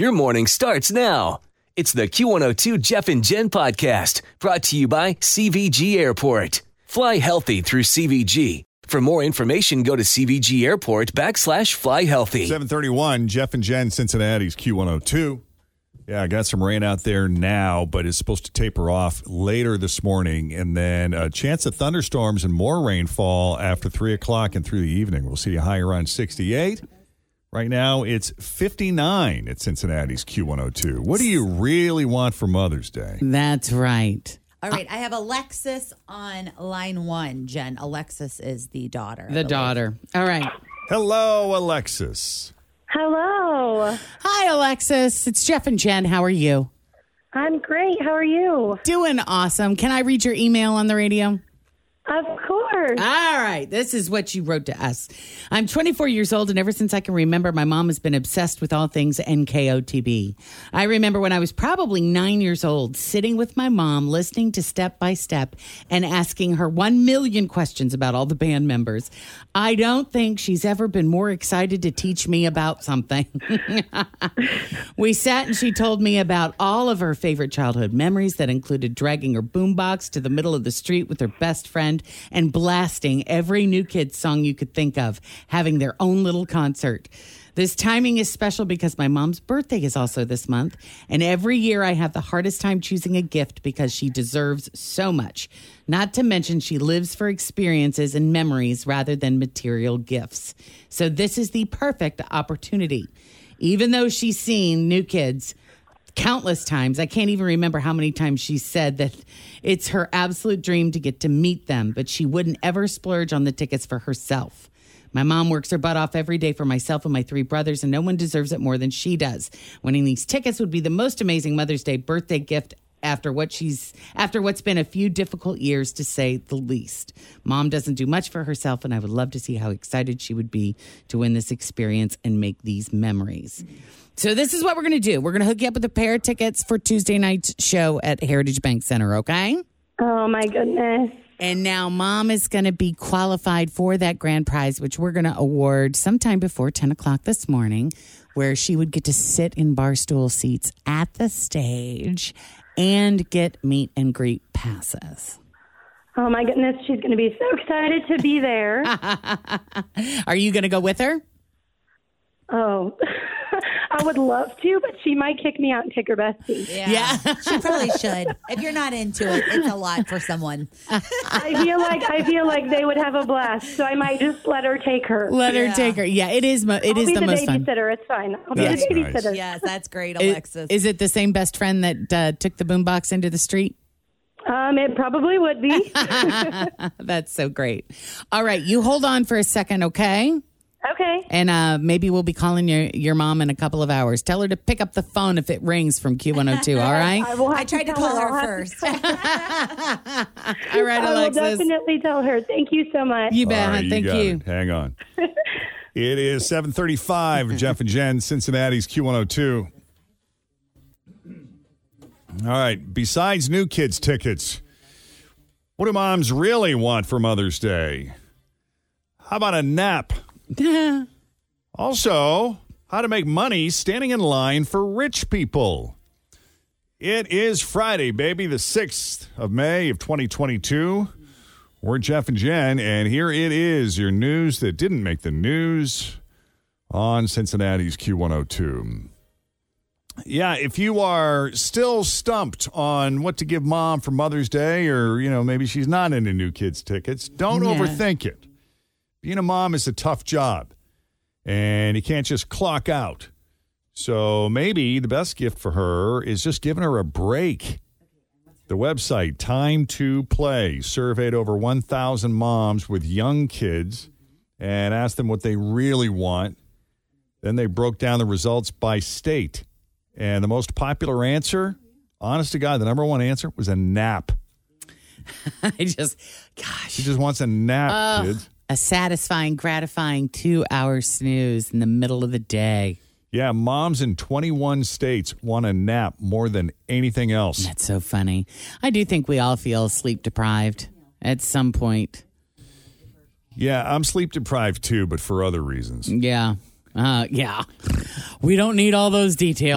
Your morning starts now. It's the Q102 Jeff and Jen podcast brought to you by CVG Airport. Fly healthy through CVG. For more information, go to CVG Airport backslash fly healthy. 731, Jeff and Jen, Cincinnati's Q102. Yeah, I got some rain out there now, but it's supposed to taper off later this morning. And then a chance of thunderstorms and more rainfall after 3 o'clock and through the evening. We'll see a high around 68. Right now, it's 59 at Cincinnati's Q102. What do you really want for Mother's Day? That's right. All right, I have Alexis on line one. Jen, Alexis is the daughter. The believe. daughter. All right. Hello, Alexis. Hello. Hi, Alexis. It's Jeff and Jen. How are you? I'm great. How are you? Doing awesome. Can I read your email on the radio? Of course. All right. This is what you wrote to us. I'm 24 years old, and ever since I can remember, my mom has been obsessed with all things NKOTB. I remember when I was probably nine years old, sitting with my mom, listening to Step by Step and asking her 1 million questions about all the band members. I don't think she's ever been more excited to teach me about something. we sat and she told me about all of her favorite childhood memories that included dragging her boombox to the middle of the street with her best friend and every new kid song you could think of, having their own little concert. This timing is special because my mom's birthday is also this month, and every year I have the hardest time choosing a gift because she deserves so much. Not to mention, she lives for experiences and memories rather than material gifts. So, this is the perfect opportunity. Even though she's seen new kids, countless times. I can't even remember how many times she said that it's her absolute dream to get to meet them, but she wouldn't ever splurge on the tickets for herself. My mom works her butt off every day for myself and my three brothers, and no one deserves it more than she does. Winning these tickets would be the most amazing Mother's Day birthday gift after what she's after what's been a few difficult years to say the least. Mom doesn't do much for herself and I would love to see how excited she would be to win this experience and make these memories. So this is what we're going to do. We're going to hook you up with a pair of tickets for Tuesday night's show at Heritage Bank Center, okay? Oh my goodness. And now mom is going to be qualified for that grand prize, which we're going to award sometime before 10 o'clock this morning, where she would get to sit in bar stool seats at the stage and get meet and greet passes. Oh my goodness. She's going to be so excited to be there. Are you going to go with her? oh, I would love to, but she might kick me out and take her bestie. Yeah, she probably should. If you're not into it, it's a lot for someone. I feel like I feel like they would have a blast, so I might just let her take her. Let her take her. Yeah, it is. Mo- it I'll is be the, the, most fun. babysitter. It's fine. I'll be That's the nice. babysitter. Yes, that's great, Is- Alexis. Is it the same best friend that uh, took the boombox into the street? Um, it probably would be. That's so great. All right, you hold on for a second, okay? Okay. And uh, maybe we'll be calling your, your mom in a couple of hours. Tell her to pick up the phone if it rings from Q102, all right? I will have I tried to tell call her I'll first. all right, I will definitely tell her. Thank you so much. You bet. All hon. right, Thank you. it. Hang on. it is 735, Jeff and Jen, Cincinnati's Q102. All right. Besides new kids' tickets, what do moms really want for Mother's Day? How about a nap? Also, how to make money standing in line for rich people. It is Friday, baby, the 6th of May of 2022. We're Jeff and Jen, and here it is your news that didn't make the news on Cincinnati's Q102. Yeah, if you are still stumped on what to give mom for Mother's Day, or, you know, maybe she's not into new kids' tickets, don't Yeah. overthink it. Being a mom is a tough job, and you can't just clock out. So maybe the best gift for her is just giving her a break. The website, Time to Play, surveyed over 1,000 moms with young kids and asked them what they really want. Then they broke down the results by state. And the most popular answer, honest to God, the number one answer was a nap. I just, gosh, She just wants a nap, Ugh. kids. A satisfying, gratifying two hour snooze in the middle of the day. Yeah, moms in 21 states want a nap more than anything else. That's so funny. I do think we all feel sleep deprived at some point. Yeah, I'm sleep deprived too, but for other reasons. Yeah. Uh, yeah. We don't need all those details.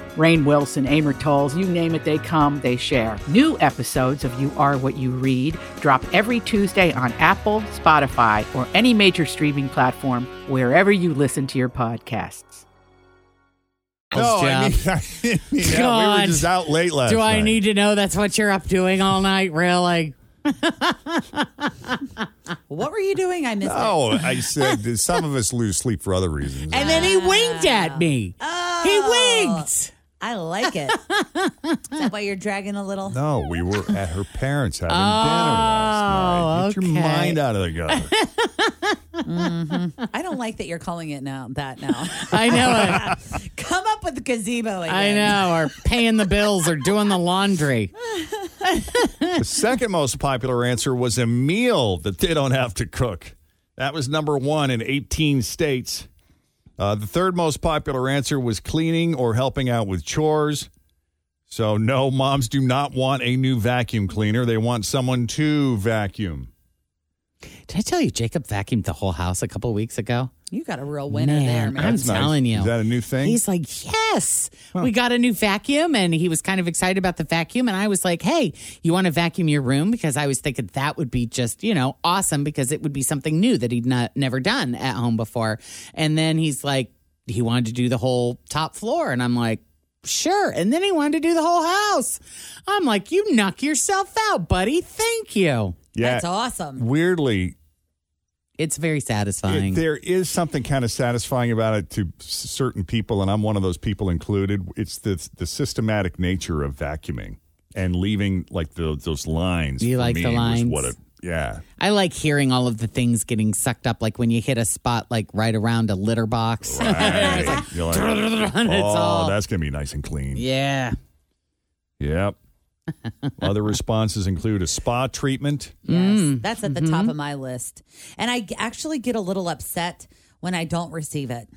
Rainn Wilson, Amor Towles, you name it, they come, they share. New episodes of You Are What You Read drop every Tuesday on Apple, Spotify, or any major streaming platform wherever you listen to your podcasts. No, I mean, I mean, yeah, we were just out late last Do I night. need to know that's what you're up doing all night? Really? What were you doing? I missed Oh, No, I said that some of us lose sleep for other reasons. And then he winked at me. Oh. He winked. I like it. Is that why you're dragging a little? No, we were at her parents having dinner last oh, night. Get your Oh, okay. mind out of the gutter. I don't like that you're calling it now. That now. I know it. Come up with the gazebo again. I know. Or paying the bills or doing the laundry. the second most popular answer was a meal that they don't have to cook. That was number one in 18 states. Uh, the third most popular answer was cleaning or helping out with chores. So, no, moms do not want a new vacuum cleaner. They want someone to vacuum. Did I tell you Jacob vacuumed the whole house a couple weeks ago? You got a real winner there, man. I'm That's nice. telling you. Is that a new thing? He's like, yes. We got a new vacuum, and he was kind of excited about the vacuum. And I was like, hey, you want to vacuum your room? Because I was thinking that would be just, you know, awesome because it would be something new that he'd not never done at home before. And then he's like, he wanted to do the whole top floor, and I'm like. Sure. And then he wanted to do the whole house. I'm like, you knock yourself out, buddy. Thank you. yeah. That's awesome. Weirdly, It's very satisfying. It- there is something kind of satisfying about it to certain people, and I'm one of those people included. It's the the systematic nature of vacuuming and leaving like the, those lines. You like the lines? What a, yeah. I like hearing all of the things getting sucked up, like when you hit a spot like right around a litter box. Right. You're like, it's oh, all- that's gonna be nice and clean. yeah. Yep. Other responses include a spa treatment. Yes, mm. that's at the top of mm-hmm. my list. And I actually get a little upset when I don't receive it.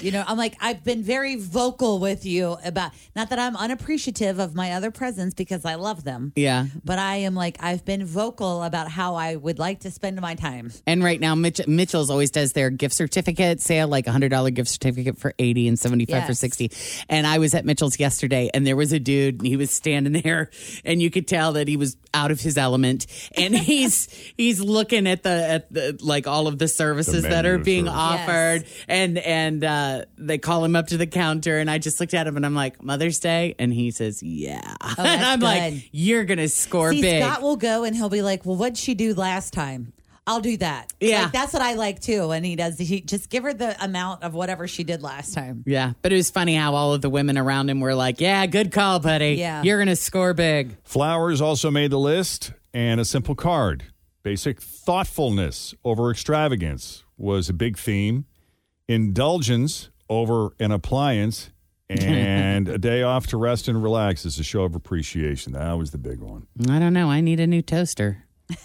You know, I'm like, I've been very vocal with you about, not that I'm unappreciative of my other presents because I love them, Yeah. but I am like, I've been vocal about how I would like to spend my time. And right now, Mitch, Mitchell's always does their gift certificate sale, like a hundred dollar gift certificate for eighty and seventy five for sixty. And I was at Mitchell's yesterday, and there was a dude, and he was standing there, and you could tell that he was out of his element, and he's he's looking at the at the like all of the services The that are being services. offered, and and uh, Uh, they call him up to the counter, and I just looked at him, and I'm like, Mother's Day, and he says, Yeah, oh, and Oh, that's I'm good. like, You're gonna score See, big. Scott will go and he'll be like, well, what'd she do last time? I'll do that. Yeah. Like, that's what I like too. And he does, he just give her the amount of whatever she did last time. Yeah, but it was funny how all of the women around him were like, "Yeah, good call, buddy. Yeah. you're gonna score big." Flowers also made the list, and a simple card. Basic thoughtfulness over extravagance was a big theme. Indulgence over an appliance. And a day off to rest and relax is a show of appreciation. That was the big one. I don't know. I need a new toaster.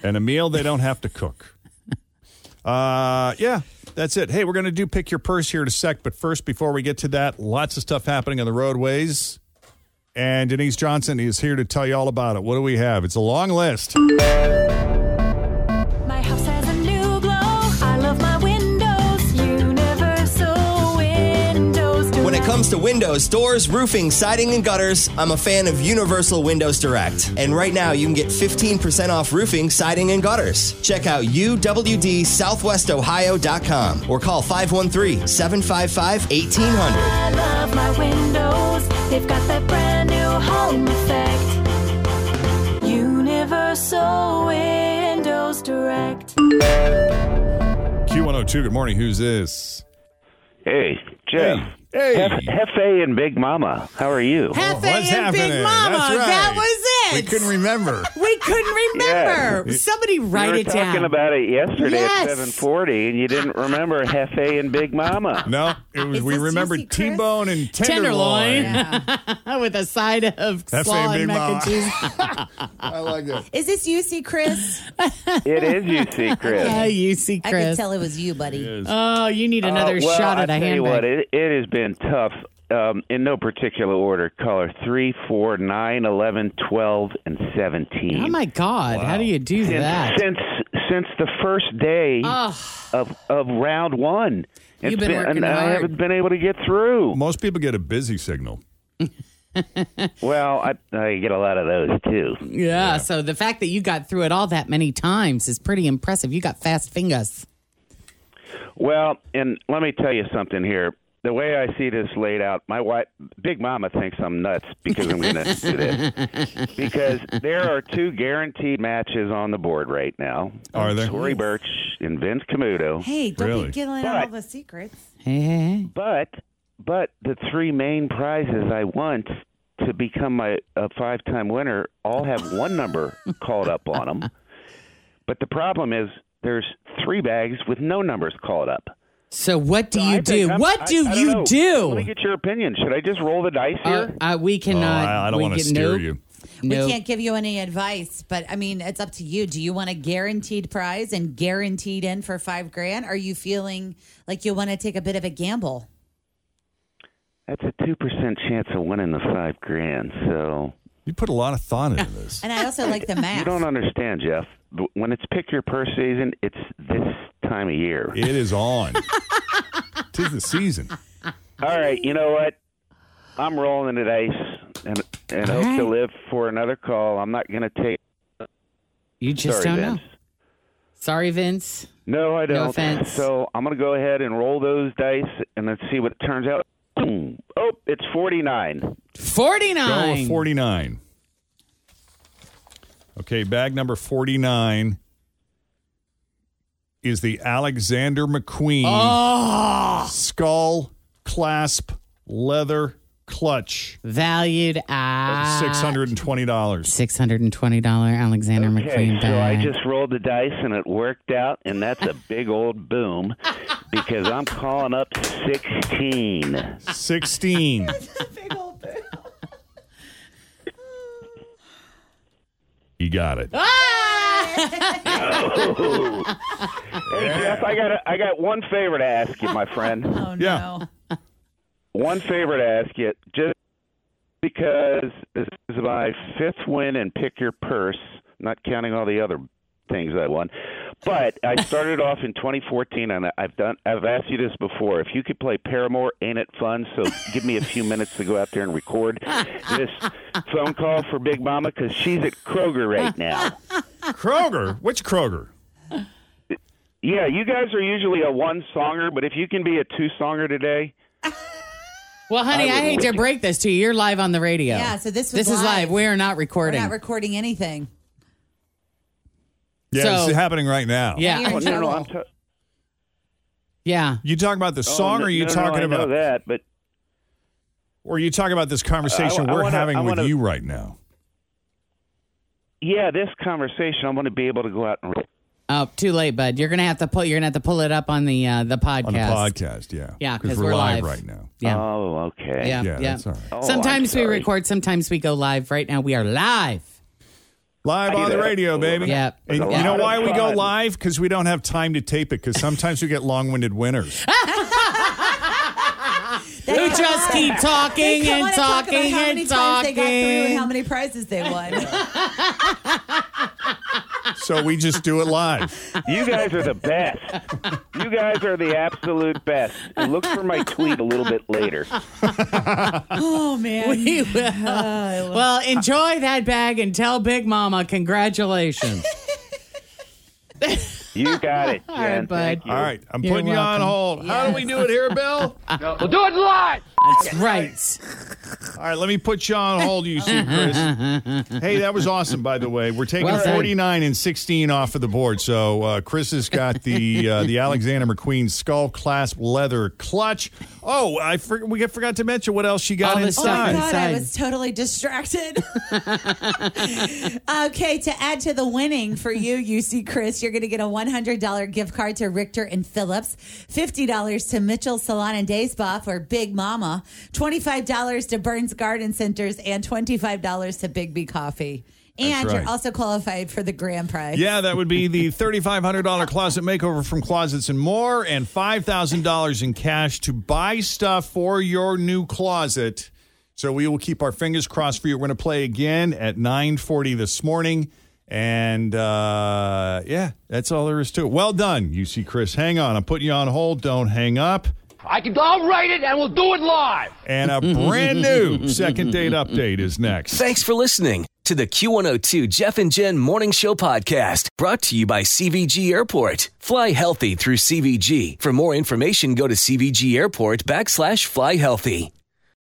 And a meal they don't have to cook. Uh, yeah, That's it. Hey, we're going to do pick your purse here in a sec, but first, before we get to that, lots of stuff happening on the roadways. And Denise Johnson is here to tell you all about it. What do we have? It's a long list. Windows, doors, roofing, siding, and gutters, I'm a fan of Universal Windows Direct. And right now, you can get 15% off roofing, siding, and gutters. Check out uwdsouthwestohio.com or call 513 755 1800. I love my windows. They've got that brand new home effect. Universal Windows Direct. Q102, good morning. Who's this? Hey, Jeff. Hey. Hef- Hefe and Big Mama. How are you? Hefe What's and happening? Big Mama. Right. That was We couldn't remember. We couldn't remember. Yeah. Somebody write it down. we it were talking about it yesterday Yes. at 740, and you didn't remember Hefe and Big Mama. No, it was. Is We remembered juicy, T-bone and tenderloin. Tenderloin with a side of Hefe slaw and and Big mac Mama. and cheese. I like it. Is this UC Chris? It is UC Chris. Ah, you see, I could tell it was you, buddy. Oh, you need another Uh, well, shot I at a tell you what, handbag. it, it has been tough. Um, in no particular order, color 3, 4, 9, 11, 12, and 17. Oh my God! How do you do since, that? since since the first day of of round one. It's You've been working and I haven't been able to get through. Most people get a busy signal. Well, I, I get a lot of those too. yeah, So the fact that you got through it all that many times is pretty impressive. You got fast fingers. Well, and let me tell you something here. The way I see this laid out, my wife, Big Mama, thinks I'm nuts because I'm going to do this. Because there are two guaranteed matches on the board right now. Are there? Tory Burch and Vince Camuto. Hey, don't Really? be giving out all the secrets. Hey, hey, hey. But but the three main prizes I want to become my a five time winner all have one number called up on them. But the problem is there's three bags with no numbers called up. So what do So you do? I'm- What do I don't you know. do? Let me get your opinion. Should I just roll the dice Uh, here? uh, we Oh, cannot. I, I don't want to get- steer nope. you. Nope. We can't give you any advice, but I mean, it's up to you. Do you want a guaranteed prize and guaranteed in for five grand? Are you feeling like you want to take a bit of a gamble? That's a two percent chance of winning the five grand. So You put a lot of thought into this. And I also like the math. you don't understand, Jeff. When it's pick your purse season, it's this time of year. It is on. Tis the season. All right, you know what? I'm rolling the dice and and All hope to live for another call. I'm not going to take. You just Sorry, don't Vince. know. Sorry, Vince. No, I don't. offense. So I'm going to go ahead and roll those dice and let's see what it turns out. Boom. Oh, it's 49. Go with 49. 49. Okay, bag number 49 is the Alexander McQueen Oh, skull clasp leather clutch. valued at $620. $620 Alexander Okay, McQueen so I just rolled the dice and it worked out, and that's a big old boom because I'm calling up 16. 16. You got it. Hey, Jeff, I got a, I got one favor to ask you, my friend. Oh, Yeah. no. One favor to ask you, just because this is my fifth win and pick your purse, not counting all the other things I won. But I started off in 2014, and I've done. I've asked you this before. If you could play Paramore, ain't it fun? So give me a few minutes to go out there and record this phone call for Big Mama because she's at Kroger right now. Kroger? Which Kroger? Yeah, you guys are usually a one songer, but if you can be a two songer today, well, honey, I I, hate to break this to you. You're live on the radio. Yeah, so this was This is live. live. We are not recording. We're not recording anything. Yeah, So- this is happening right now. yeah. Oh, no, no. I'm ta- yeah. You talking about the song oh, or are you no, no, talking I about know that, but or are you talking about this conversation I- I we're wanna- having I with wanna- you right now? yeah, this conversation, I'm going to be able to go out and. Oh, too late, bud. You're gonna have to pull. You're gonna have to pull it up on the uh, the podcast. On the podcast, yeah. Yeah, 'cause we're, we're live, live. right now. Yeah. Oh, okay. yeah. Yeah, Yeah. that's all right. Oh, sometimes we record. Sometimes we go live. Right now, we are live. Live on the radio, baby. Yep. And It's you know why we go live? Because we don't have time to tape it. Because sometimes we get long-winded winners. Who just keep talking They and wanna talk about talking how many and times they got through and talking. how many prizes they won. so we just do it live. You guys are the best. You guys are the absolute best. Look for my tweet a little bit later. oh man. We will. Oh, well, enjoy that bag and tell Big Mama congratulations. You got it, Jen. All right, bud. Thank you. All right, I'm You're putting you on welcome. hold. How do we do it here, Bill? We'll do it live. That's right. All right, let me put you on hold, you see, Chris. hey, that was awesome, by the way. We're taking Well done. 49 and 16 off of the board. So uh, Chris has got the uh, the Alexander McQueen skull clasp leather clutch. Oh, I for- we forgot to mention what else she got All the Oh stuff my inside. god, I was totally distracted. okay, to add to the winning for you, UC Chris, you're going to get a $100 gift card to Richter and Phillips, $50 to Mitchell Salon and Day Spa for Big Mama, $25 to Burns Garden Centers, and $25 to Big B Coffee. And right. you're also qualified for the grand prize. Yeah, that would be the $3,500 closet makeover from Closets and More and $5,000 in cash to buy stuff for your new closet. So we will keep our fingers crossed for you. We're going to play again at 940 this morning. And uh, yeah, that's all there is to it. Well done, UC Chris. Hang on. I'm putting you on hold. Don't hang up. I can. I'll write it, and we'll do it live. And a brand new second date update is next. Thanks for listening to the Q102 Jeff and Jen Morning Show podcast brought to you by CVG Airport. Fly healthy through CVG. For more information, go to CVG Airport backslash fly healthy.